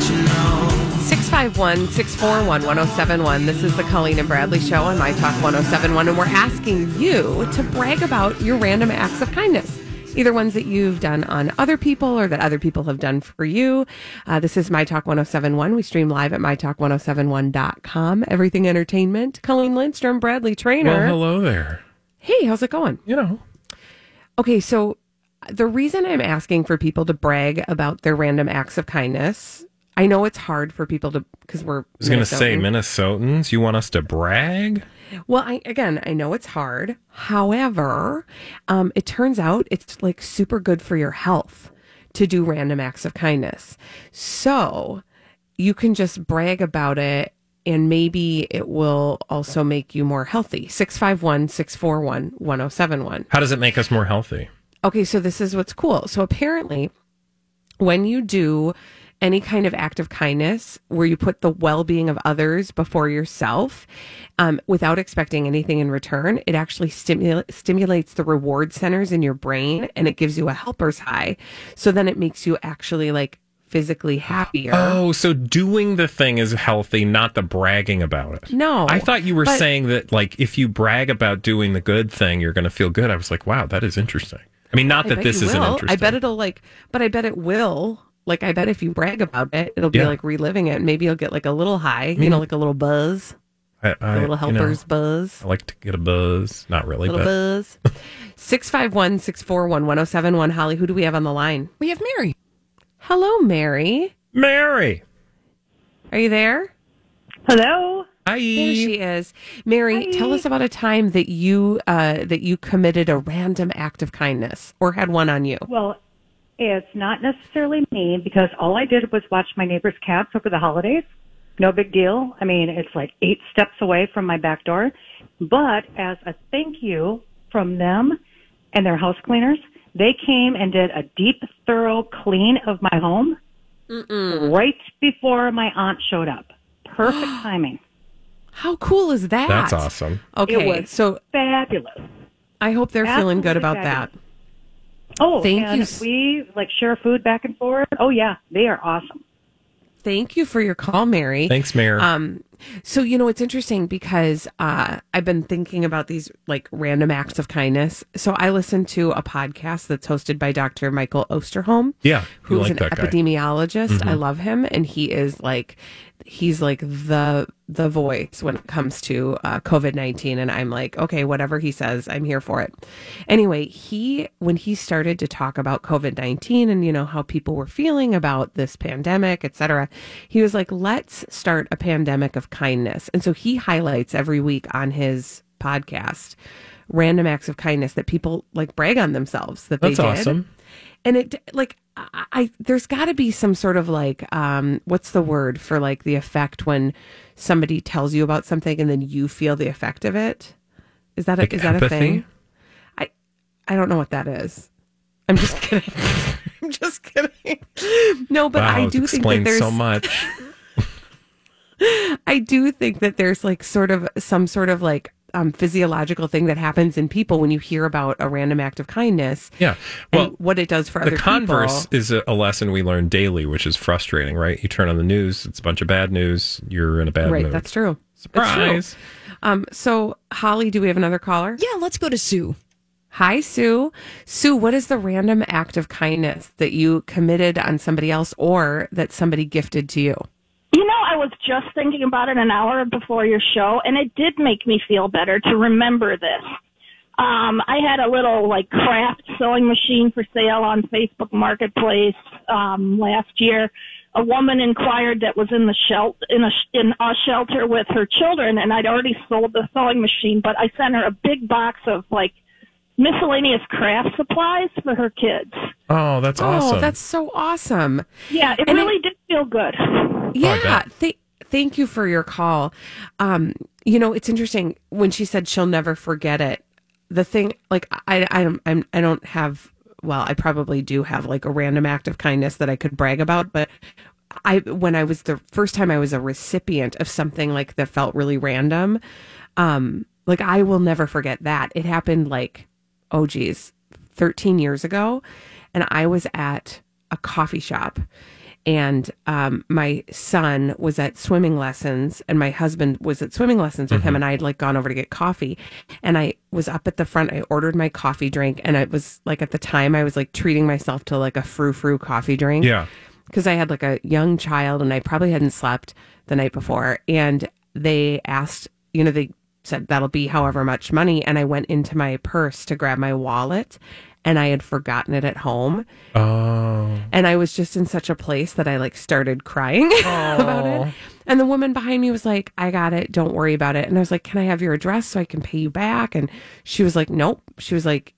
651 641 1071. This is the Colleen and Bradley Show on My Talk 1071, and we're asking you to brag about your random acts of kindness. Either ones that you've done on other people or that other people have done for you. Uh, this is My Talk 1071. We stream live at MyTalk1071.com. Everything Entertainment. Colleen Lindstrom, Bradley Traynor. Well, hello there. Hey, how's it going? You know, Okay, so the reason I'm asking for people to brag about their random acts of kindness, I know it's hard for people to because we're. I was going to say Minnesotans. You want us to brag? Well, I again, I know it's hard. However, um, it turns out it's like super good for your health to do random acts of kindness. So you can just brag about it and maybe it will also make you more healthy. 651 641 1071. How does it make us more healthy? Okay, so this is what's cool. So apparently, when you do any kind of act of kindness where you put the well being of others before yourself um, without expecting anything in return, it actually stimula- stimulates the reward centers in your brain and it gives you a helper's high. So then it makes you actually like physically happier. Oh, so doing the thing is healthy, not the bragging about it. No, I thought you were but- saying that, like, if you brag about doing the good thing, you're going to feel good. I was like, wow, that is interesting. I mean, not I that this isn't will. interesting. I bet it'll like, but I bet it will. Like, I bet if you brag about it, it'll be Yeah. like reliving it. Maybe you'll get like a little high, you know, like a little buzz, I, I, a little you know, helper's buzz. I like to get a buzz. Not really, little but buzz. 651 641 1071. Holly, who do we have on the line? We have Mary. Hello, Mary. Mary. Are you there? Hello. Hi. There she is. Mary, tell us about a time that you uh, that you committed a random act of kindness or had one on you. Well, it's not necessarily me because all I did was watch my neighbor's cats over the holidays. No big deal. I mean, it's like eight steps away from my back door. But as a thank you from them and their house cleaners, they came and did a deep, thorough clean of my home right before my aunt showed up. Perfect timing. How cool is that? That's awesome. Okay, It was so fabulous. I hope they're feeling good Absolutely about that. Fabulous. Oh, Thank and you we like share food back and forth. Oh yeah, they are awesome. Thank you for your call, Mary. Thanks, Mayor. Um, so you know it's interesting because uh, I've been thinking about these like random acts of kindness. So I listen to a podcast that's hosted by Dr. Michael Osterholm. Yeah, who's like an that guy. Mm-hmm. epidemiologist. I love him, and he is like he's like the the voice when it comes to uh, COVID nineteen. And I'm like, okay, whatever he says, I'm here for it. Anyway, he when he started to talk about COVID nineteen and you know how people were feeling about this pandemic, etc., he was like, let's start a pandemic of kindness. And so he highlights every week on his podcast random acts of kindness that people like brag on themselves that they That's did. awesome. and it like I, I there's got to be some sort of like um what's the word for like the effect when somebody tells you about something and then you feel the effect of it? Is that a, Like is that a thing? I i don't know what that is. I'm just kidding. I'm just kidding. No but wow, i do think that there's so much. I do think that there's like sort of some sort of like um, physiological thing that happens in people when you hear about a random act of kindness. Yeah. and Well, what it does for the other converse people. is a, a lesson we learn daily, which is frustrating, right? You turn on the news, it's a bunch of bad news. You're in a bad mood. Right, mood. that's true. That's Surprise. true. Um, so Holly, do we have another caller? Yeah, let's go to Sue. Hi, Sue. Sue, what is the random act of kindness that you committed on somebody else or that somebody gifted to you? You know, I was just thinking about it an hour before your show, and it did make me feel better to remember this. Um, I had a little like craft sewing machine for sale on Facebook Marketplace um, last year. a woman inquired that was in the shelter in a in a shelter with her children, and I'd already sold the sewing machine, but I sent her a big box of like miscellaneous craft supplies for her kids. Oh, that's awesome. Oh, that's so awesome. Yeah, it And really did feel good. Yeah. bet. Th- thank you for your call. Um, you know, it's interesting when she said she'll never forget it. The thing, like, I, I, don't- I'm, I don't have. Well, I probably do have like a random act of kindness that I could brag about, but I, when I was the first time I was a recipient of something like that felt really random, um, like I will never forget that. It happened like, oh geez, 13 years ago. And I was at a coffee shop and um, my son was at swimming lessons and my husband was at swimming lessons with him and i had like gone over to get coffee and i was up at the front i ordered my coffee drink and it was like at the time i was like treating myself to like a frou-frou coffee drink yeah. because I had like a young child and I probably hadn't slept the night before. And they asked, you know, they said that'll be however much money. And I went into my purse to grab my wallet and I had forgotten it at home. Oh. And I was just in such a place that I like started crying about it. And the woman behind me was like, I got it. Don't worry about it. And I was like, Can I have your address so I can pay you back? And she was like, Nope. She was like,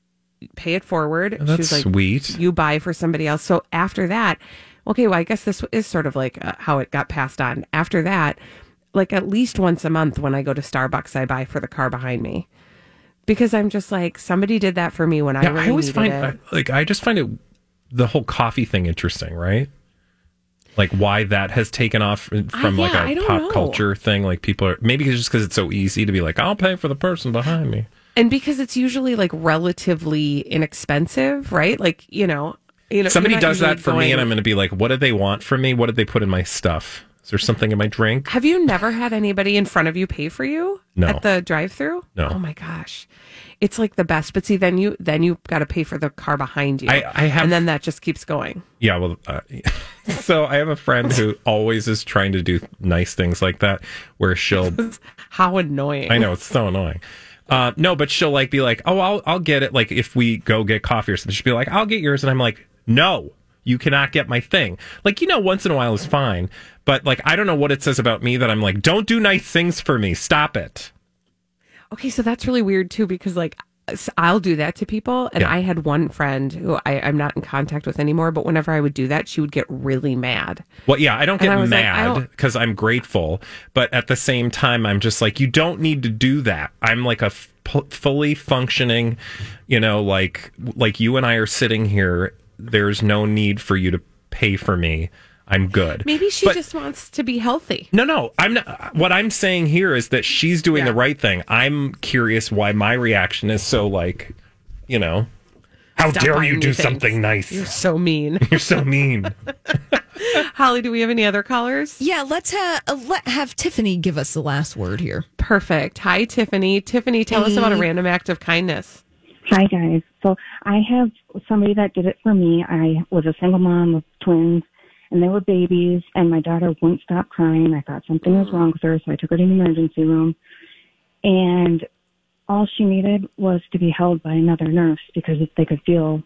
Pay it forward. she That's was like, sweet. you buy for somebody else. So after that, okay, well, I guess this is sort of like uh, how it got passed on. After that, like at least once a month when I go to Starbucks, I buy for the car behind me because I'm just like somebody did that for me when I Yeah, really I always find it. I- like I just find it the whole coffee thing interesting, right? Like why that has taken off from like yeah, I a pop know. culture thing. Like people are maybe it's just because it's so easy to be like, I'll pay for the person behind me. and because it's usually like relatively inexpensive, right? Like you know, you know, Somebody does that for me, and I'm going to be like, what do they want from me? What did they put in my stuff? Is there something in my drink? Have you never had anybody in front of you pay for you No. at the drive-through? No. Oh my gosh, it's like the best. But see, then you then you got to pay for the car behind you. I- I have- and then that just keeps going. Yeah, well, uh, so I have a friend who always is trying to do nice things like that, where she'll How annoying! I know it's so annoying. Uh, no, but she'll like be like, "Oh, I'll I'll get it." Like if we go get coffee or something, she'll be like, "I'll get yours," and I'm like, "No, you cannot get my thing." Like you know, once in a while is fine, but like I don't know what it says about me that I'm like, "Don't do nice things for me. Stop it." Okay, so that's really weird too because like I'll do that to people, and Yeah. I had one friend who I, I'm not in contact with anymore. But whenever I would do that, she would get really mad. Well, yeah, I don't get I like, mad because I'm grateful, but at the same time, I'm just like, you don't need to do that. I'm like a f- fully functioning, you know, like like you and I are sitting here. There's no need for you to pay for me. I'm good. Maybe she But- just wants to be healthy. No, no. I'm not. What I'm saying here is that she's doing the right thing. I'm curious why my reaction is so like, you know, how Stop dare you me do things. something nice? You're so mean. You're so mean. Holly, do we have any other callers? Yeah, let's ha- uh, let have Tiffany give us the last word here. Perfect. Hi, Tiffany. Tiffany, tell us about a random act of kindness. Hi guys. So I have somebody that did it for me. I was a single mom of twins and they were babies and my daughter wouldn't stop crying. I thought something was wrong with her, so I took her to the emergency room. And all she needed was to be held by another nurse because they could feel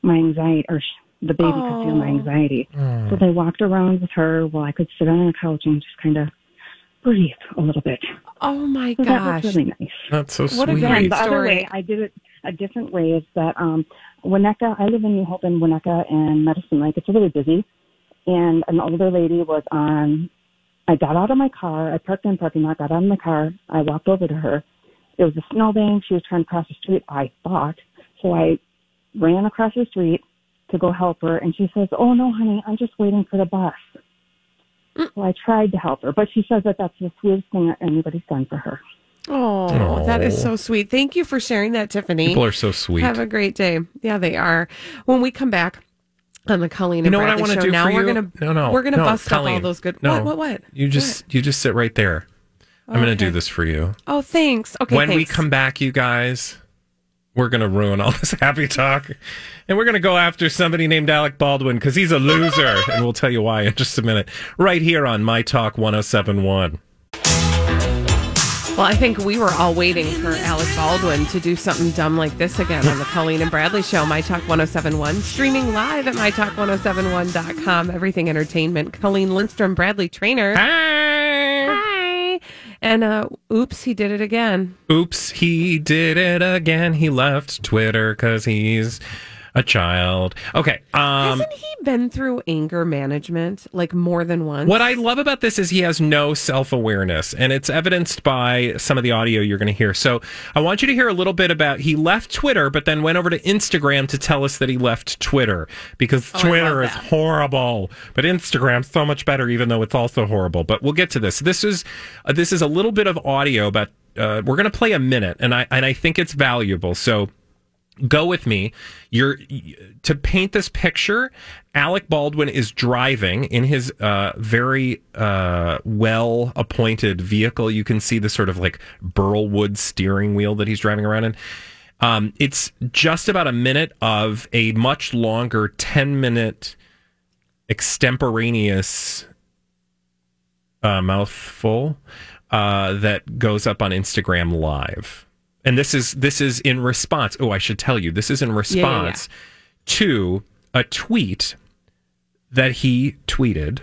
my anxiety or the baby could feel my anxiety. Hmm. So they walked around with her while I could sit on the couch and just kind of breathe a little bit. Oh my So that was really nice. That's so sweet. What a sweet. great And the other way, I did it a different way. Is that um, Winnetka? I live in New Hope in Winnetka and Medicine Lake. It's really busy. And an older lady was on. I got out of my car. I parked in parking lot. Got out of my car. I walked over to her. It was a snowbank. She was trying to cross the street. I thought so. I ran across the street to go help her, and she says, "Oh no, honey, I'm just waiting for the bus." So I tried to help her, but she says that that's the sweetest thing that anybody's done for her. Oh, that is so sweet. Thank you for sharing that, Tiffany. People are so sweet. Have a great day. Yeah, they are. When we come back on the Colleen You and know what I want to show, do now for we're you? gonna no, no, we're gonna no, bust up all those good. No, What? What? What? You just you just sit right there. I'm going to do this for you. Oh, thanks. Okay. when we come back, you guys, we're going to ruin all this happy talk, and we're going to go after somebody named Alec Baldwin because he's a loser, and we'll tell you why in just a minute. Right here on My Talk 1071. Well, I think we were all waiting for Alec Baldwin to do something dumb like this again on the Colleen and Bradley Show, My Talk 1071, streaming live at MyTalk1071.com. Everything Entertainment. Colleen Lindstrom, Bradley Traynor. Hi. Hi. And uh, oops, he did it again. Oops, he did it again. He left Twitter because he's a child. Okay. Um, Hasn't he been through anger management like more than once? What I love about this is he has no self awareness, and it's evidenced by some of the audio you're going to hear. So I want you to hear a little bit about he left Twitter, but then went over to Instagram to tell us that he left Twitter because Oh, Twitter is horrible, but Instagram's so much better, even though it's also horrible. But we'll get to this. This is uh, this is a little bit of audio about. Uh, we're going to play a minute, and I and I think it's valuable. So go with me. You're to paint this picture. Alec Baldwin is driving in his uh, very uh, well appointed vehicle. You can see the sort of like burlwood steering wheel that he's driving around in. Um, it's just about a minute of a much longer 10 minute extemporaneous uh, mouthful uh, that goes up on Instagram live. And this is this is in response. Oh, I should tell you, this is in response to a tweet that he tweeted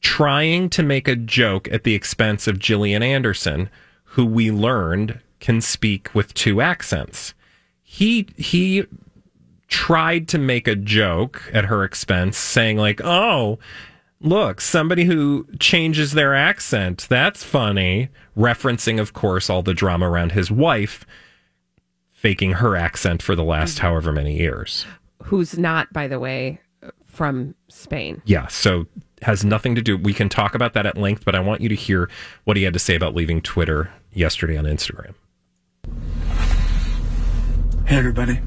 trying to make a joke at the expense of Gillian Anderson, who we learned can speak with two accents. He he tried to make a joke at her expense, saying like, "Oh, look, somebody who changes their accent. That's funny." Referencing, of course, all the drama around his wife faking her accent for the last mm-hmm. however many years. Who's not, by the way, from Spain. Yeah, so has nothing to do. We can talk about that at length, but I want you to hear what he had to say about leaving Twitter yesterday on Instagram. Hey everybody.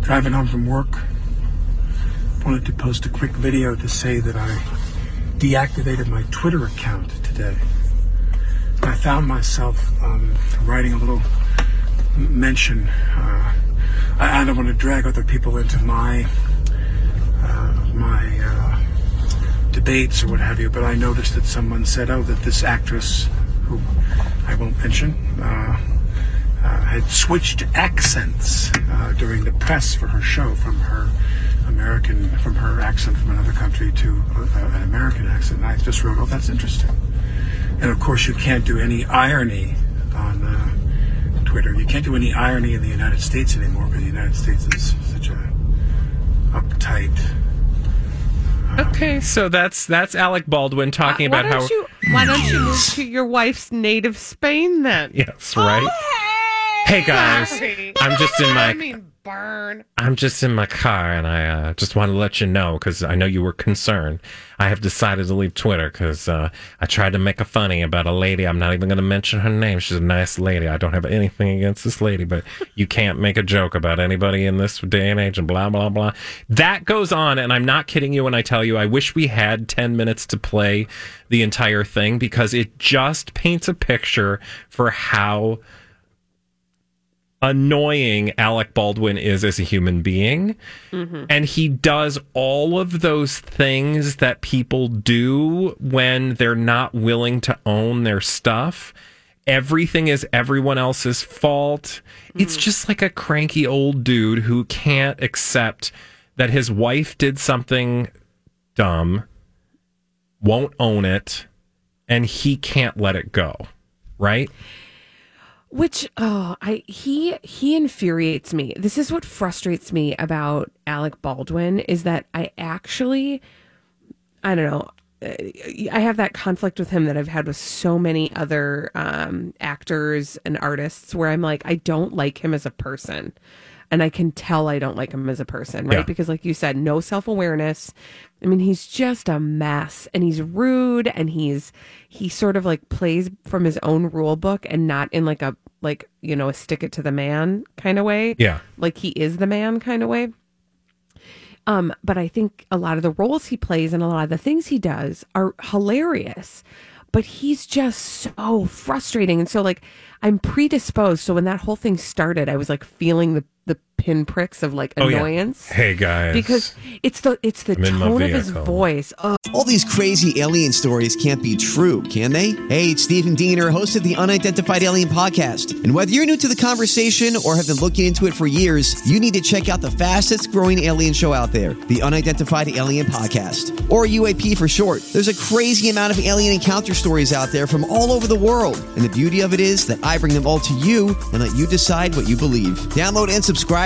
Driving home from work. Wanted to post a quick video to say that I deactivated my Twitter account today. I found myself um, writing a little mention. Uh, I, I don't want to drag other people into my uh, my uh, debates or what have you, but I noticed that someone said, "Oh, that this actress, who I won't mention, uh, uh, had switched accents uh, during the press for her show from her American, from her accent from another country to uh, an American accent." And I just wrote, "Oh, that's interesting." And of course, you can't do any irony on uh, Twitter. You can't do any irony in the United States anymore because the United States is such a uptight. Okay, so that's that's Alec Baldwin talking why about how. you why don't you move to your wife's native Spain then? Yes, right. Hey guys, Sorry. I'm just in my I mean, burn. I'm just in my car, and I uh, just want to let you know because I know you were concerned. I have decided to leave Twitter because uh, I tried to make a funny about a lady. I'm not even going to mention her name. She's a nice lady. I don't have anything against this lady, but you can't make a joke about anybody in this day and age and blah blah blah. That goes on, and I'm not kidding you when I tell you I wish we had 10 minutes to play the entire thing because it just paints a picture for how annoying Alec Baldwin is as a human being. Mm-hmm. And he does all of those things that people do when they're not willing to own their stuff. Everything is everyone else's fault. It's mm. just like a cranky old dude who can't accept that his wife did something dumb, won't own it, and he can't let it go. Right? Which oh, I he he infuriates me. This is what frustrates me about Alec Baldwin is that I actually I don't know. uh, I have that conflict with him that I've had with so many other um, actors and artists where I'm like, I don't like him as a person. And I can tell I don't like him as a person, right? Yeah. Because, like you said, no self awareness. I mean, he's just a mess and he's rude and he's, he sort of like plays from his own rule book and not in like a, like, you know, a stick it to the man kind of way. Yeah. Like he is the man kind of way. Um, but I think a lot of the roles he plays and a lot of the things he does are hilarious. But he's just so frustrating. And so like I'm predisposed. So when that whole thing started, I was like feeling the the pinpricks of like Oh, yeah. annoyance. Hey guys. Because it's the it's the I'm tone of his voice. Oh, All these crazy alien stories can't be true, can they? Hey, it's Stephen Diener, host of the Unidentified Alien Podcast. And whether you're new to the conversation or have been looking into it for years, you need to check out the fastest growing alien show out there, the Unidentified Alien Podcast, or UAP for short. There's a crazy amount of alien encounter stories out there from all over the world. And the beauty of it is that I bring them all to you and let you decide what you believe. Download and subscribe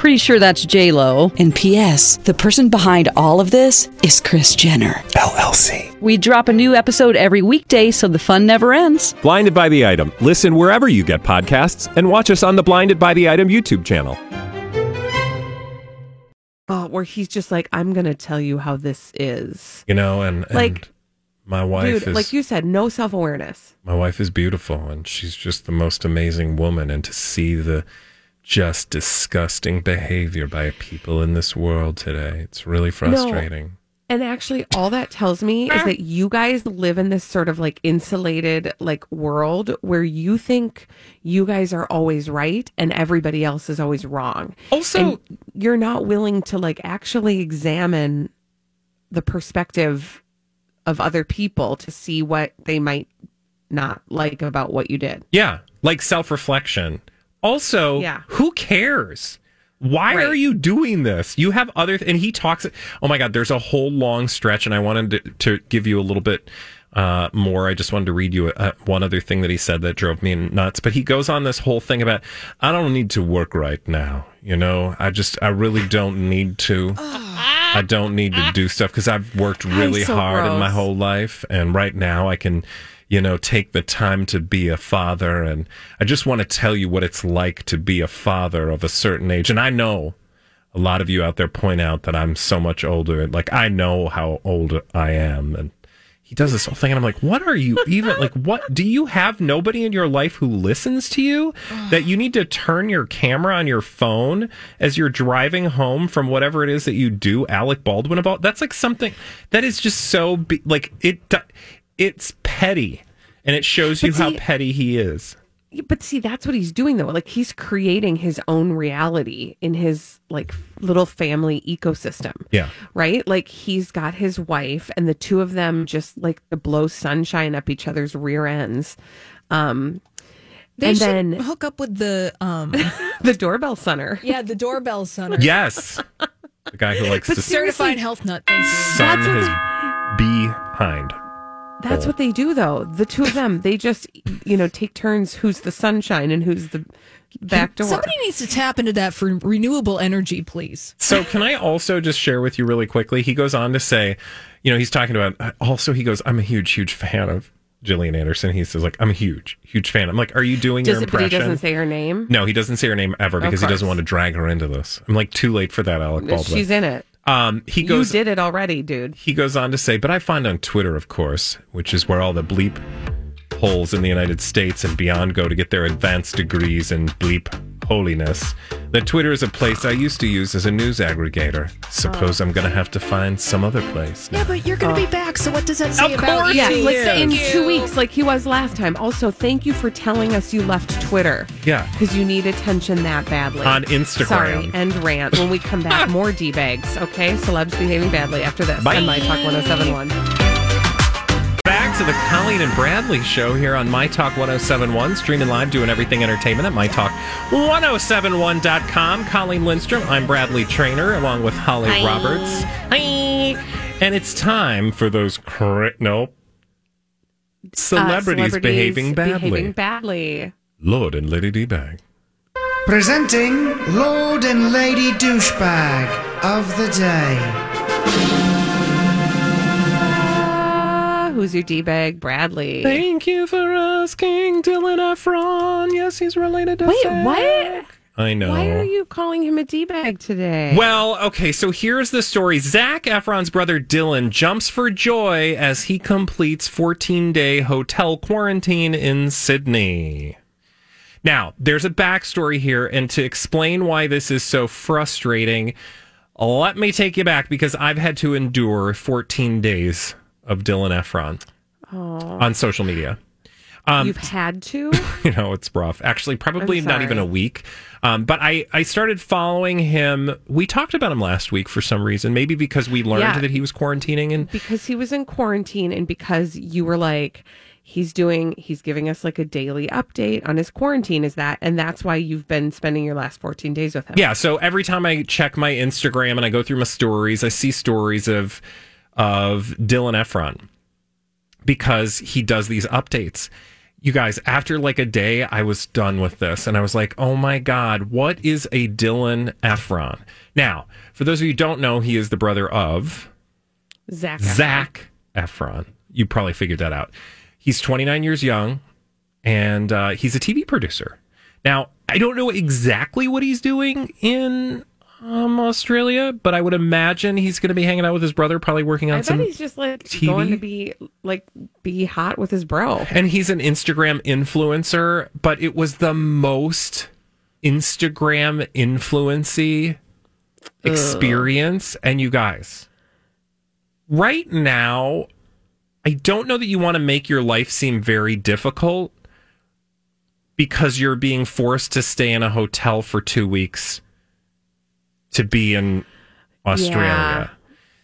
Pretty sure that's J Lo. And P.S. The person behind all of this is Kris Jenner LLC. We drop a new episode every weekday, so the fun never ends. Blinded by the item. Listen wherever you get podcasts, and watch us on the Blinded by the Item YouTube channel. oh, where he's just like, I'm gonna tell you how this is. you know, and, and Like, my wife Dude, is like you said, no self awareness. my wife is beautiful and she's just the most amazing woman and to see the just disgusting behavior by people in this world today it's really frustrating And actually, all that tells me is that you guys live in this sort of like insulated like world where you think you guys are always right and everybody else is always wrong. Also- And you're not willing to like actually examine the perspective of other people to see what they might not like about what you did. yeah like self-reflection also Yeah. who cares why are you doing this you have other and he talks oh my god there's a whole long stretch and i wanted to, to give you a little bit uh, more. I just wanted to read you uh, one other thing that he said that drove me nuts. But he goes on this whole thing about I don't need to work right now. You know, I just I really don't need to. I don't need to do stuff because I've worked really so hard in my whole life, and right now I can, you know, take the time to be a father. And I just want to tell you what it's like to be a father of a certain age. And I know a lot of you out there point out that I'm so much older. Like I know how old I am, and he does this whole thing, and I'm like, what are you even like? What do you have nobody in your life who listens to you that you need to turn your camera on your phone as you're driving home from whatever it is that you do Alec Baldwin about? That's like something that is just so be- like it. It's petty, and it shows you But how petty he is. Yeah, But see, that's what he's doing though. Like he's creating his own reality in his like little family ecosystem. Yeah. Right? Like he's got his wife and the two of them just like to blow sunshine up each other's rear ends. Um They and should then hook up with the um the doorbell center. yeah the doorbell center. Yes, the guy who likes to certified health nut. Thank you. sun his behind. That's what they do though. The two of them, they just you know, take turns who's the sunshine and who's the back door. Somebody needs to tap into that for renewable energy, please. So, can I also just share with you really quickly? He goes on to say, you know, he's talking about also, he goes, I'm a huge, huge fan of Gillian Anderson. He says, like, I'm a huge, huge fan. I'm like, are you doing Does your it, but he doesn't say her name. no, he doesn't say her name ever because he doesn't want to drag her into this. I'm like, too late for that, Alec Baldwin. She's in it. Um, he goes. you did it already, dude. He goes on to say, but I find on Twitter, of course, which is where all the bleep holes in the United States and beyond go to get their advanced degrees in bleep holiness, that Twitter is a place I used to use as a news aggregator. Suppose oh. I'm going to have to find some other place. Yeah, but you're going to be back. So what does that say Of about course you? Yeah, he like is. in Thank two weeks, like he was last time. Also, thank you for telling us you left Twitter. Yeah. Because you need attention that badly. On Instagram. Sorry, end rant. When we come back, more D bags, okay? Celebs behaving badly after this. Bye. On My Talk 1071. Back to the Colleen and Bradley show here on My Talk 1071, streaming live, doing everything entertainment at MyTalk1071.com. Colleen Lindstrom, I'm Bradley Traynor, along with Holly Roberts. Hi. And it's time for those cra- no Uh, celebrities, behaving badly. Behaving badly. Lord and Lady D-Bag. Presenting Lord and Lady Douchebag of the Day. Who's your D bag? Bradley. Thank you for asking, Dylan Efron. Yes, he's related to Wait, Zac. what? I know. Why are you calling him a d bag today? Well, okay, so here's the story. Zac Efron's brother Dylan jumps for joy as he completes 14 day hotel quarantine in Sydney. Now, there's a backstory here, and to explain why this is so frustrating, let me take you back because I've had to endure 14 days of Dylan Efron on social media. Um, You've had to. you know, it's rough. Actually, probably not even a week. Um, but I, I started following him. We talked about him last week for some reason. Maybe because we learned Yeah. that he was quarantining and because he was in quarantine and because you were like he's doing he's giving us like a daily update on his quarantine is that and that's why you've been spending your last 14 days with him Yeah, so every time I check my Instagram and I go through my stories, I see stories of of Dylan Efron because he does these updates. You guys, after like a day, I was done with this and I was like, oh my God, what is a Dylan Efron? Now, for those of you who don't know, he is the brother of zac Zac Efron. You probably figured that out. He's 29 years young and uh, he's a TV producer. Now, I don't know exactly what he's doing in um, Australia, but I would imagine he's going to be hanging out with his brother, probably working on i some. bet he's just like TV? going to be like be hot with his bro and he's an Instagram influencer, but it was the most Instagram influency experience. And you guys, right now, I don't know that you want to make your life seem very difficult because you're being forced to stay in a hotel for two weeks to be in Australia.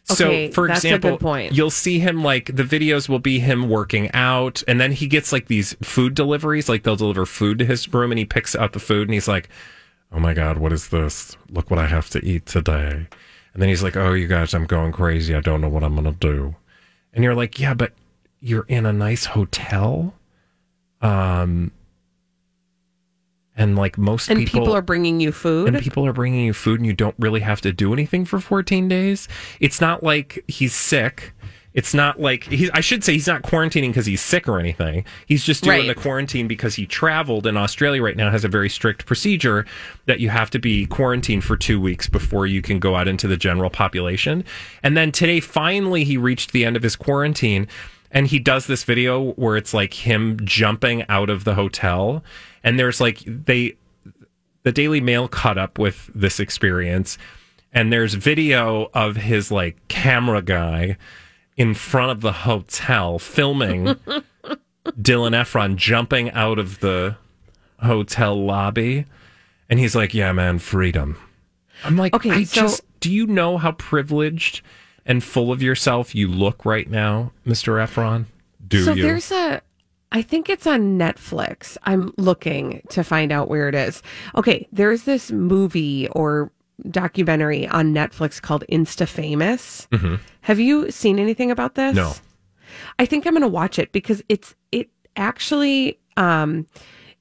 So, Okay, for example, point. you'll see him like the videos will be him working out, and then he gets like these food deliveries, like they'll deliver food to his room, and he picks out the food, and he's like, "Oh my god, what is this? Look what I have to eat today." And then he's like, "Oh, you guys, I'm going crazy. I don't know what I'm gonna do." And you're like, "Yeah, but you're in a nice hotel." Um, and like most people. and people, are bringing you food and people are bringing you food and you don't really have to do anything for 14 days. It's not like he's sick. It's not like he's, I should say he's not quarantining because he's sick or anything. He's just doing Right. the quarantine because he traveled and Australia right now has a very strict procedure that you have to be quarantined for two weeks before you can go out into the general population. And then today, finally, he reached the end of his quarantine and he does this video where it's like him jumping out of the hotel. And there's like they the Daily Mail caught up with this experience, and there's video of his like camera guy in front of the hotel filming Dylan Efron jumping out of the hotel lobby, and he's like, "Yeah, man, freedom." I'm like, Okay, I so- just do you know how privileged and full of yourself you look right now, Mr. Efron? Do so you? there's a I think it's on Netflix. I'm looking to find out where it is. Okay, there's this movie or documentary on Netflix called Insta Famous. Mhm. Have you seen anything about this? No. I think I'm going to watch it because it's it actually um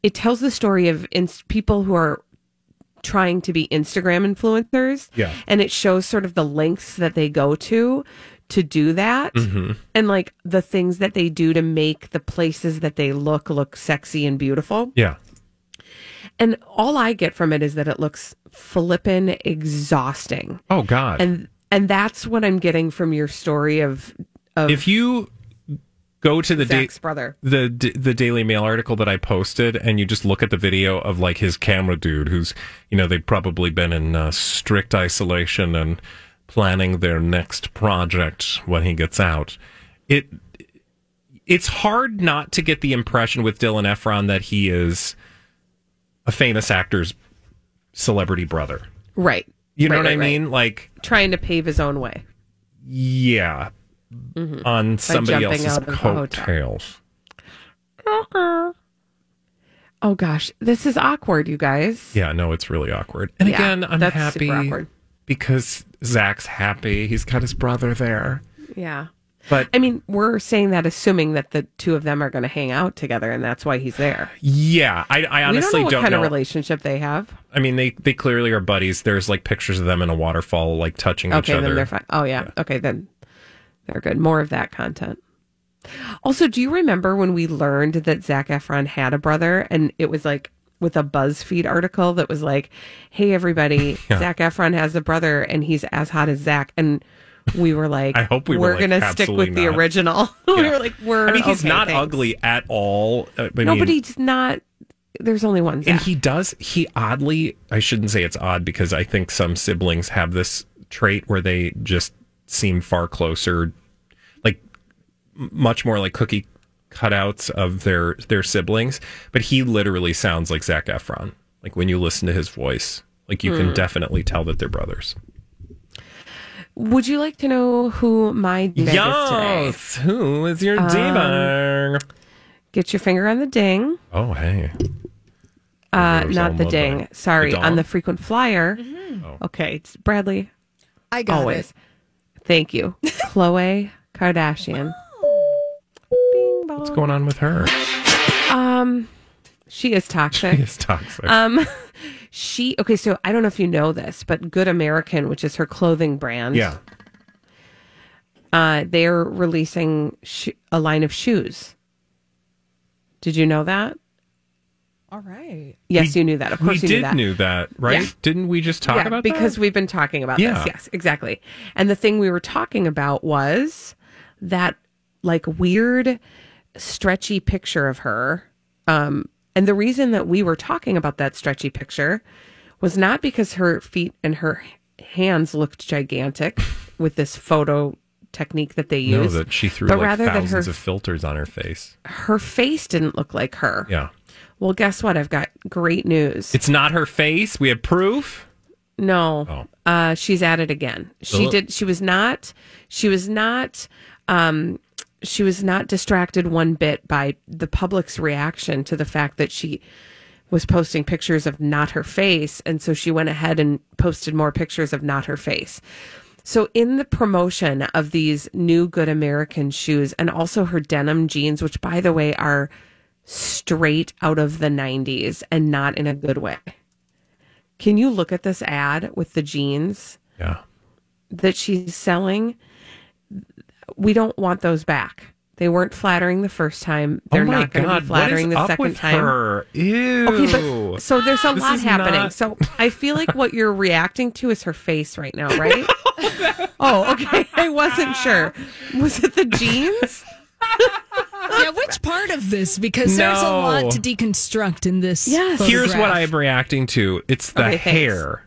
it tells the story of inst- people who are trying to be Instagram influencers. Yeah. And it shows sort of the lengths that they go to to do that Mhm. and like the things that they do to make the places that they look look sexy and beautiful. Yeah. And all I get from it is that it looks flippin' exhausting. Oh God. And and that's what I'm getting from your story of of if you go to the da- brother. the the Daily Mail article that I posted, and you just look at the video of like his camera dude, who's you know they've probably been in uh, strict isolation and planning their next project when he gets out. It it's hard not to get the impression with Dylan Efron that he is a famous actor's celebrity brother. Right. You know Right, what I right, right. mean? Like, Trying to pave his own way. yeah, Mhm. on somebody else's coattails. Oh gosh, this is awkward, you guys. Yeah, no, it's really awkward. And Yeah, again, I'm happy because Zac's happy. He's got his brother there. Yeah. But I mean, we're saying that assuming that the two of them are going to hang out together, and that's why he's there. yeah, I, I honestly we don't know what don't kind know. of relationship they have. I mean, they they clearly are buddies. There's like pictures of them in a waterfall, like touching each Okay, other. then they're fine. Oh yeah. Okay, then they're good. More of that content. Also, do you remember when we learned that Zac Efron had a brother, and it was like with a BuzzFeed article that was like, "Hey everybody, Yeah. Zac Efron has a brother and he's as hot as Zac." And we were like, I hope we were we're like, gonna stick absolutely with the not. original." we Yeah. were like, "We're." I mean, he's okay, not thanks." ugly at all. Uh, I no, but he's not. There's only one Zac. and he does he oddly i shouldn't say it's odd because i think some siblings have this trait where they just seem far closer like much more like cookie cutouts of their their siblings but he literally sounds like zac efron like when you listen to his voice like you can Hmm. definitely tell that they're brothers Would you like to know who my diva is yes who is your Um, diva Get your finger on the ding. oh hey Uh, not the ding. Ding. Sorry, The on the frequent flyer. Oh. Okay, it's Bradley. I got Always. it. Thank you, Khloe Kardashian. what's going on with her Um, she is toxic. She is toxic. Um, she okay. So I don't know if you know this, but Good American, which is her clothing brand, yeah uh, they're releasing sh- a line of shoes. Did you know that? All right. Yes, you knew that. Of course, we you did knew that. knew that right Yeah. didn't we just talk yeah, about because that? we've been talking about Yeah. this. Yes, exactly. And the thing we were talking about was that like weird stretchy picture of her. Um, and the reason that we were talking about that stretchy picture was not because her feet and her hands looked gigantic with this photo technique that they used. No, that she threw but like rather that thousands her of filters on her face. her face didn't look like her. Yeah. Well, guess what? I've got great news. It's not her face. We have proof. No. Oh. Uh, she's at it again. She Ugh. did. She was not. She was not. Um, she was not distracted one bit by the public's reaction to the fact that she was posting pictures of not her face, and so she went ahead and posted more pictures of not her face. So in the promotion of these new Good American shoes, and also her denim jeans, which by the way are straight out of the '90s and not in a good way. Can you look at this ad with the jeans Yeah. that she's selling? We don't want those back. They weren't flattering the first time. They're oh not going to be flattering what is the up second with time. Her? Ew. Okay, but so there's a This lot happening. not- So I feel like what you're reacting to is her face right now, right? oh, okay. I wasn't sure. Was it the jeans? Yeah, which part of this? Because there's a lot to deconstruct in this. Yes. Here's what. I'm reacting to. It's the Okay, thanks. hair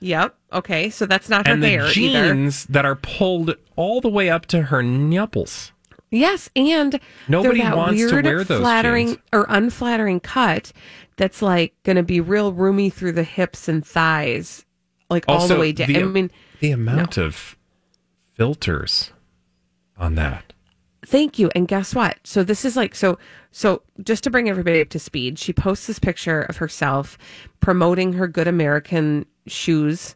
Yep. Okay. So that's not her and the hair either. jeans that are pulled all the way up to her nipples. Yes, and Nobody they're that wants to weird, wear those flattering jeans. or unflattering cut that's like going to be real roomy through the hips and thighs, like all the way down. I mean, the amount of filters on that. Thank you. And guess what? So this is like so so just to bring everybody up to speed, she posts this picture of herself promoting her good American shoes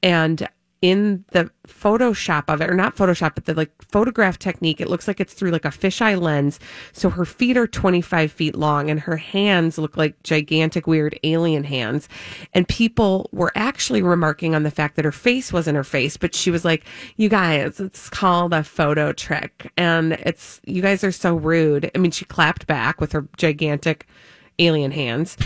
and in the Photoshop of it, or not Photoshop, but the like photograph technique, it looks like it's through like a fisheye lens. So her feet are 25 feet long and her hands look like gigantic, weird alien hands. And people were actually remarking on the fact that her face wasn't her face, but she was like, you guys, it's called a photo trick. And it's, you guys are so rude. I mean, she clapped back with her gigantic alien hands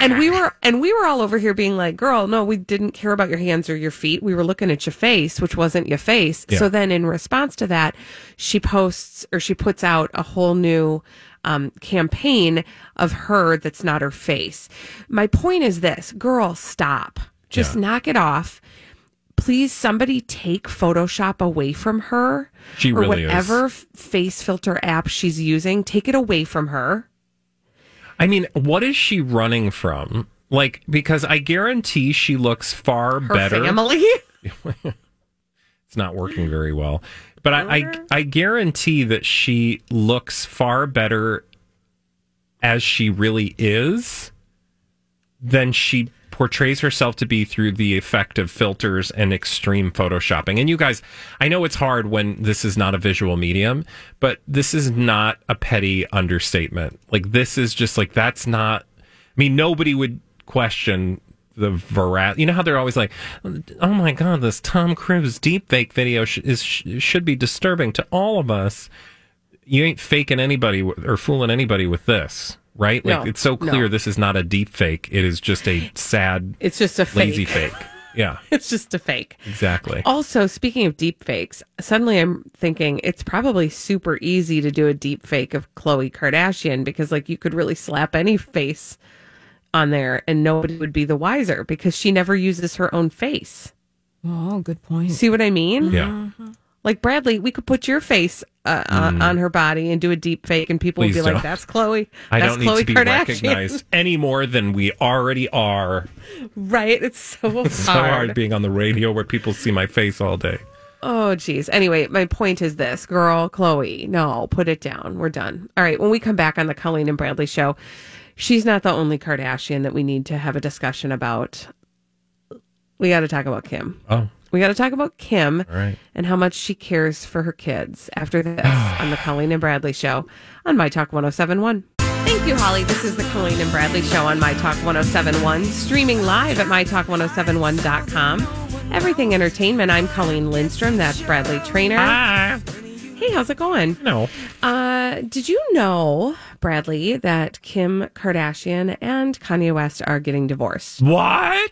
and we were and we were all over here being like girl no we didn't care about your hands or your feet. We were looking at your face which wasn't your face. Yeah. so then in response to that she posts or she puts out a whole new um, campaign of her that's not her face. My point is this girl stop. Just knock it off. Please somebody take photoshop away from her She or really is. whatever f- face filter app she's using take it away from her I mean, what is she running from? Like, because I guarantee she looks far her better. family it's not working very well. But I, I, I guarantee that she looks far better as she really is than she portrays herself to be through the effect of filters and extreme photoshopping. And you guys, I know it's hard when this is not a visual medium, but this is not a petty understatement. Like this is just like that's not I mean nobody would question the veracity. You know how they're always like, "Oh my god, this Tom Cruise deepfake video sh- is sh- should be disturbing to all of us." You ain't faking anybody w- or fooling anybody with this. Right? Like No, it's so clear no. this is not a deep fake. It is just a sad, It's just a lazy fake. fake. Yeah, It's just a fake. exactly. Also, speaking of deep fakes, suddenly I'm thinking it's probably super easy to do a deep fake of Khloe Kardashian because, like, you could really slap any face on there and nobody would be the wiser because she never uses her own face. Oh, good point. See what I mean? Yeah. Mm-hmm. Like Bradley, we could put your face uh, on, on her body and do a deep fake, and people Mm. Please would be don't. like, "That's Khloe. I That's don't need Khloe to be Kardashian." recognized any more than we already are. right? It's so It's so hard. hard being on the radio where people see my face all day. Oh, geez. Anyway, my point is this girl, Khloe, no, put it down. We're done. All right. When we come back on the Colleen and Bradley show, she's not the only Kardashian that we need to have a discussion about. We got to talk about Kim. Oh, We got to talk about Kim all right. and how much she cares for her kids after this on the Colleen and Bradley show on My Talk 1071. Thank you, Holly. This is the Colleen and Bradley show on My Talk 1071, streaming live at MyTalk1071.com. Everything Entertainment. I'm Colleen Lindstrom. That's Bradley Traynor. Ah, Hey, how's it going? no. Uh, did you know, Bradley, that Kim Kardashian and Kanye West are getting divorced? What?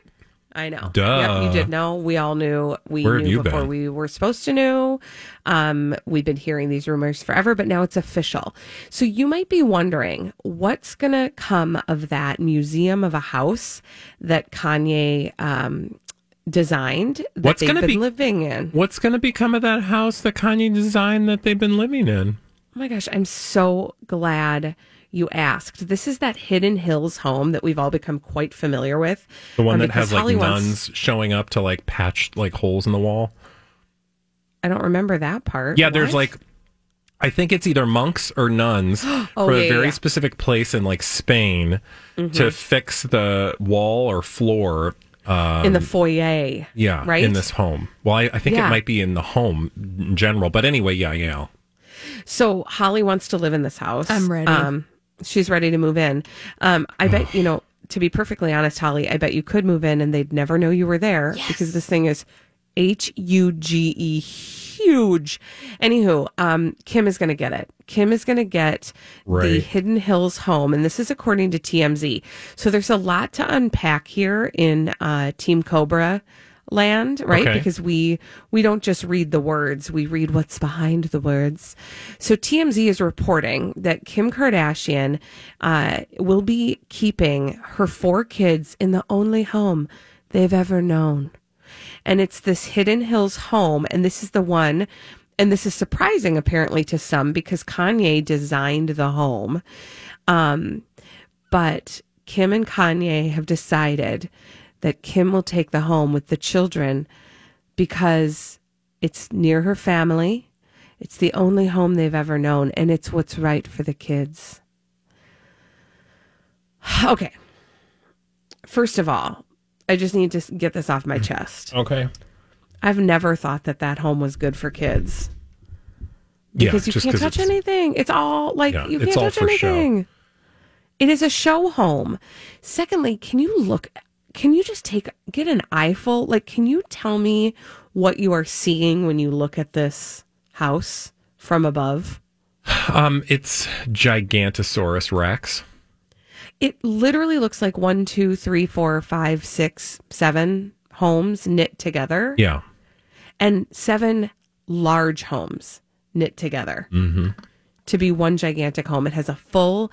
I know. Duh. Yep, you did know. We all knew. We Where knew before been? we were supposed to know. Um, we've been hearing these rumors forever, but now it's official. So you might be wondering what's going to come of that museum of a house that Kanye um, designed that What's they've gonna been be- living in. What's going to become of that house that Kanye designed that they've been living in? Oh my gosh, I'm so glad you asked. This is that Hidden Hills home that we've all become quite familiar with. The one Um, that has like Holly wants- nuns showing up to like patch like holes in the wall. I don't remember that part. Yeah, there's What? like I think it's either monks or nuns Oh, for yeah, a very yeah. specific place in like Spain to Mhm. fix the wall or floor um, in the foyer. yeah right? in this home. Well, I, I think Yeah. it might be in the home in general, but anyway, yeah, yeah. So Holly wants to live in this house. I'm ready. Um, she's ready to move in. Um, I bet you know. To be perfectly honest, Holly, I bet you could move in and they'd never know you were there because this thing is H U G E huge. Anywho, um, Kim is going to get it. Kim is going to get the Hidden Hills home, and this is according to TMZ. So there's a lot to unpack here in uh, Team Cobra land, right? Okay. Because we we don't just read the words, we read what's behind the words. So TMZ is reporting that Kim Kardashian uh, will be keeping her four kids in the only home they've ever known. And it's this Hidden Hills home, and this is the one and this is surprising apparently to some because Kanye designed the home. Um, but Kim and Kanye have decided that Kim will take the home with the children because it's near her family. It's the only home they've ever known, and it's what's right for the kids. Okay. First of all, I just need to get this off my chest. Okay. I've never thought that that home was good for kids Yeah, because you can't touch it's- anything. It's all like Yeah, you can't touch for show. anything. It is a show home. Secondly, can you look? Can you just take get an eyeful? Like, can you tell me what you are seeing when you look at this house from above? Um, it's Gigantosaurus Rex. It literally looks like one, two, three, four, five, six, seven homes knit together. Yeah. and seven large homes knit together Mm-hmm. to be one gigantic home. It has a full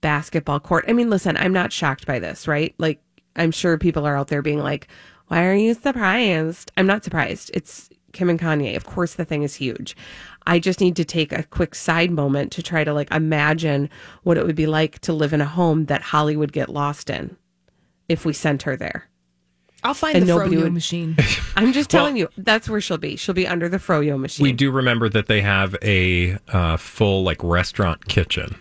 basketball court. I mean, listen, I'm not shocked by this, right? Like, I'm sure people are out there being like, why are you surprised? I'm not surprised. It's Kim and Kanye. Of course, the thing is huge. I just need to take a quick side moment to try to like imagine what it would be like to live in a home that Holly would get lost in if we sent her there. I'll find And the nobody froyo would- machine. I'm just Well- telling you, that's where she'll be. She'll be under the froyo machine. We do remember that they have a uh, full like restaurant kitchen.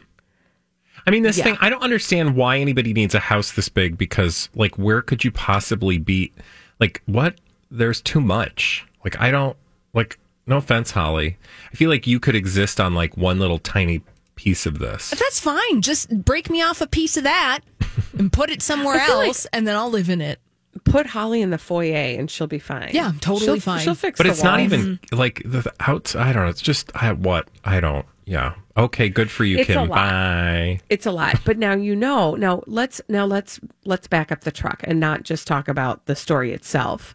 I mean, this Yeah. thing, I don't understand why anybody needs a house this big because, like, where could you possibly be? Like, what? There's too much. Like, I don't, like, no offense, Holly. I feel like you could exist on, like, one little tiny piece of this. That's fine. Just break me off a piece of that and put it somewhere I feel like- else, and then I'll live in it. Put Holly in the foyer and she'll be fine. Yeah, totally She'll- fine. She'll fix But the it's not walls. even mm-hmm. like the the outs. I don't know. It's just I what I don't. Yeah, Okay, good for you, It's Kim. Bye. It's a lot, but now you know. Now let's now let's let's back up the truck and not just talk about the story itself.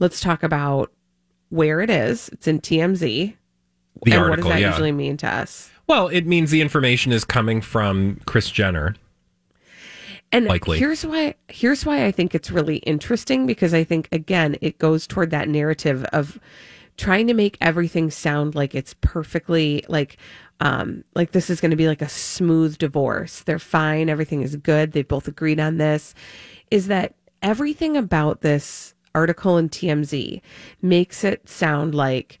Let's talk about where it is. It's in TMZ. The and article, what does that yeah. usually mean to us? Well, it means the information is coming from Kris Jenner. And Likely. here's why here's why I think it's really interesting because I think again it goes toward that narrative of trying to make everything sound like it's perfectly like um like this is going to be like a smooth divorce. They're fine, everything is good. They've both agreed on this. Is that everything about this article in TMZ makes it sound like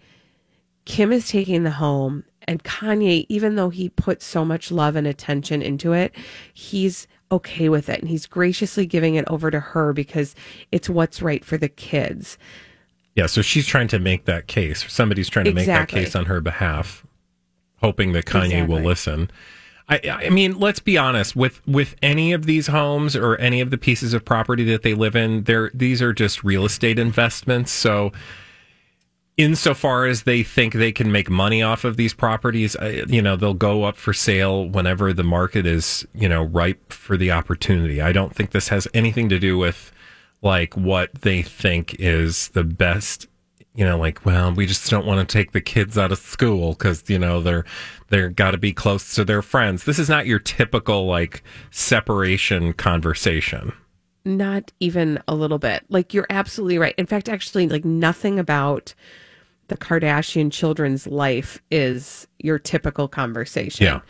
Kim is taking the home and Kanye, even though he put so much love and attention into it, he's okay with it and he's graciously giving it over to her because it's what's right for the kids. Yeah, so she's trying to make that case. Somebody's trying to make that case on her behalf, hoping that Kanye will listen. I, I mean, let's be honest with with any of these homes or any of the pieces of property that they live in. They're these are just real estate investments. So, insofar as they think they can make money off of these properties, uh, you know, they'll go up for sale whenever the market is you know ripe for the opportunity. I don't think this has anything to do with like what they think is the best you know like well we just don't want to take the kids out of school because you know they're they're got to be close to their friends this is not your typical like separation conversation Not even a little bit. Like you're absolutely right. In fact, actually like nothing about the Kardashian children's life is your typical conversation. Yeah.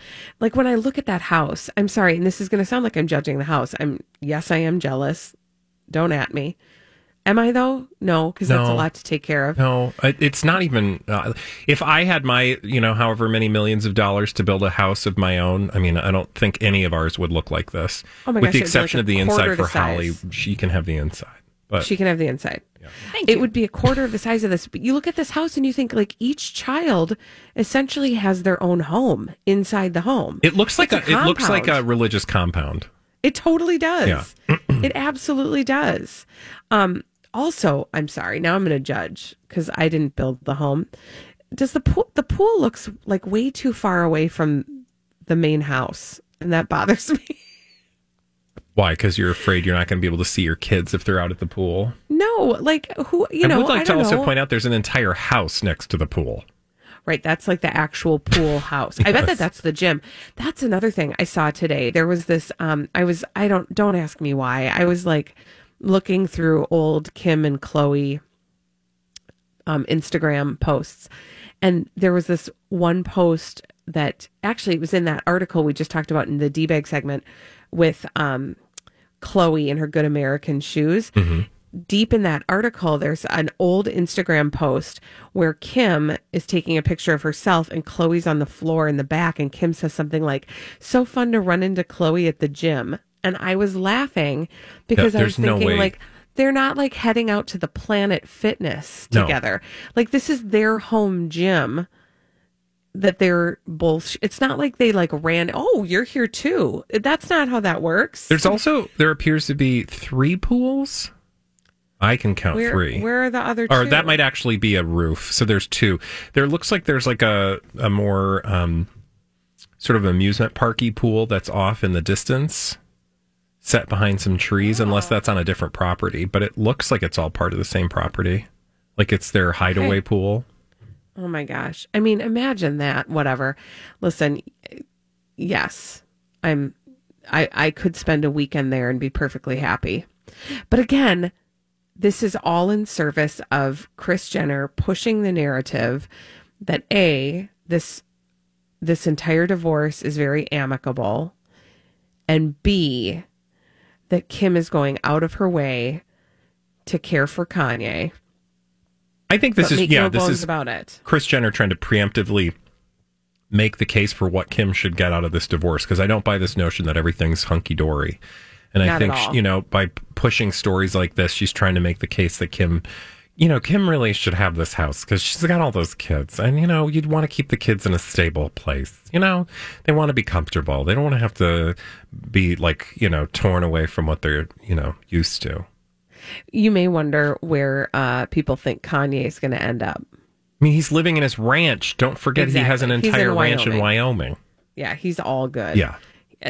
Like when I look at that house, I'm sorry, and this is going to sound like I'm judging the house. I'm yes, I am jealous. Don't at me. Am I though? No, because that's a lot to take care of. no it's not even uh, if i had my you know however many millions of dollars to build a house of my own i mean i don't think any of ours would look like this Oh my with gosh, the it'd like exception of the quarter inside the for holly size. she can have the inside but she can have the inside. it would be a quarter of the size of this. But you look at this house and you think like each child essentially has their own home inside the home. it looks like It's a, it looks like a religious compound It totally does. Yeah. it absolutely does. Um, also, I'm sorry. Now I'm going to judge because I didn't build the home. Does the pool? The pool looks like way too far away from the main house, and that bothers me. Why? Because you're afraid you're not going to be able to see your kids if they're out at the pool. No, like who? You I know, would like I to also know. point out there's an entire house next to the pool. Right, that's like the actual pool house. I bet that that's the gym. That's another thing I saw today. There was this um I was I don't don't ask me why. I was like looking through old Kim and Khloe um Instagram posts and there was this one post that actually it was in that article we just talked about in the D-bag segment with um Khloe in her good American shoes deep in that article, there's an old Instagram post where Kim is taking a picture of herself and Khloe's on the floor in the back. And Kim says something like, So fun to run into Khloe at the gym. And I was laughing because I was there's no thinking, like, they're not like heading out to the Planet Fitness No. together. Like, this is their home gym that they're both. It's not like they like ran, Oh, you're here too. That's not how that works. There's also there appears to be three pools. I can count where, three. Where are the other two? or that might actually be a roof. So there's two. There looks like there's like a a more um, sort of amusement parky pool that's off in the distance, set behind some trees. Unless Oh. that's on a different property, but it looks like it's all part of the same property. Like it's their hideaway Okay. pool. Oh my gosh. I mean, imagine that. Whatever. Listen, yes, I'm I I could spend a weekend there and be perfectly happy. But again, this is all in service of Kris Jenner pushing the narrative that A, this this entire divorce is very amicable and B, that Kim is going out of her way to care for Kanye. I think this is yeah. no this is about it. Kris Jenner trying to preemptively make the case for what Kim should get out of this divorce because I don't buy this notion that everything's hunky dory. And I Not at think all. you know by pushing stories like this, she's trying to make the case that Kim, you know, Kim really should have this house because she's got all those kids, and you know, you'd want to keep the kids in a stable place. You know, they want to be comfortable. They don't want to have to be like you know torn away from what they're you know used to. You may wonder where uh, people think Kanye is going to end up. I mean, he's living in his ranch. Don't forget he has an Exactly. He's in entire ranch in. Wyoming. Yeah, he's all good. Yeah.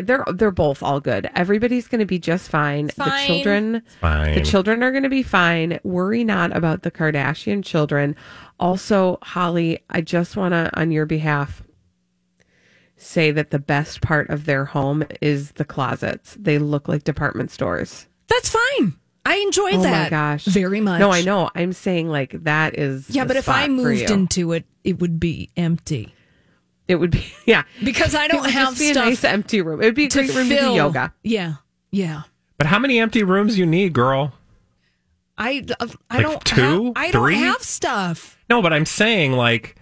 They're they're both all good. Everybody's going to be just fine. The Fine. children Fine. the children are going to be fine. Worry not about the Kardashian children. Also, Holly, I just want to on your behalf say that the best part of their home is the closets. They look like department stores. That's fine. I enjoy oh that. oh that my gosh. very much. No, I know. I'm saying like that is Yeah, the but if I moved into it, it would be empty it would be yeah. because I don't would have just be stuff a nice empty room. It would be a to great room to do yoga. Yeah, yeah. But how many empty rooms you need, girl? I uh, I Like don't two? have, I don't have stuff. No, but I'm saying, like,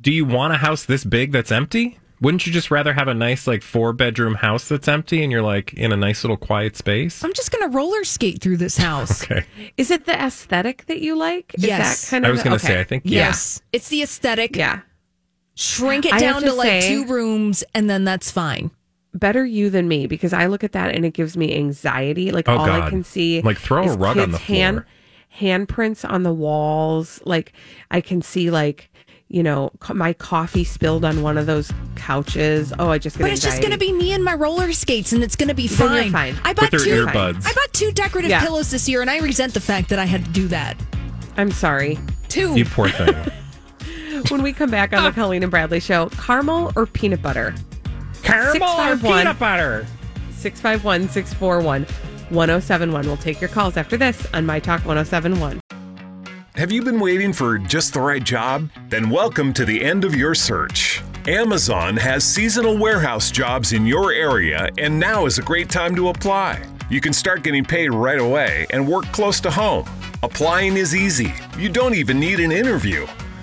do you want a house this big that's empty? Wouldn't you just rather have a nice, like, four bedroom house that's empty and you're, like, in a nice little quiet space? I'm just gonna roller skate through this house. Okay. Is it the aesthetic that you like? Is Yes. that kind of I was going to okay. say, I think, yeah. Yes, it's the aesthetic. Yeah. Shrink it I down to to, like two rooms, and then that's fine. Better you than me because I look at that and it gives me anxiety. Like Oh, all I can see, Like, throw a rug on the floor. hand handprints on the walls. Like I can see like you know my coffee spilled on one of those couches. Oh, I just get But it's just gonna be me and my roller skates, and it's gonna be Then you're fine. fine. I bought two. earbuds. I bought two decorative Yeah. pillows this year, and I resent the fact that I had to do that. I'm sorry. Two. You poor thing. When we come back on the Colleen and Bradley show, caramel or peanut butter? Caramel or 651. peanut butter? 651 641 1071. We'll take your calls after this on My Talk 1071. Have you been waiting for just the right job? Then welcome to the end of your search. Amazon has seasonal warehouse jobs in your area, and now is a great time to apply. You can start getting paid right away and work close to home. Applying is easy. You don't even need an interview.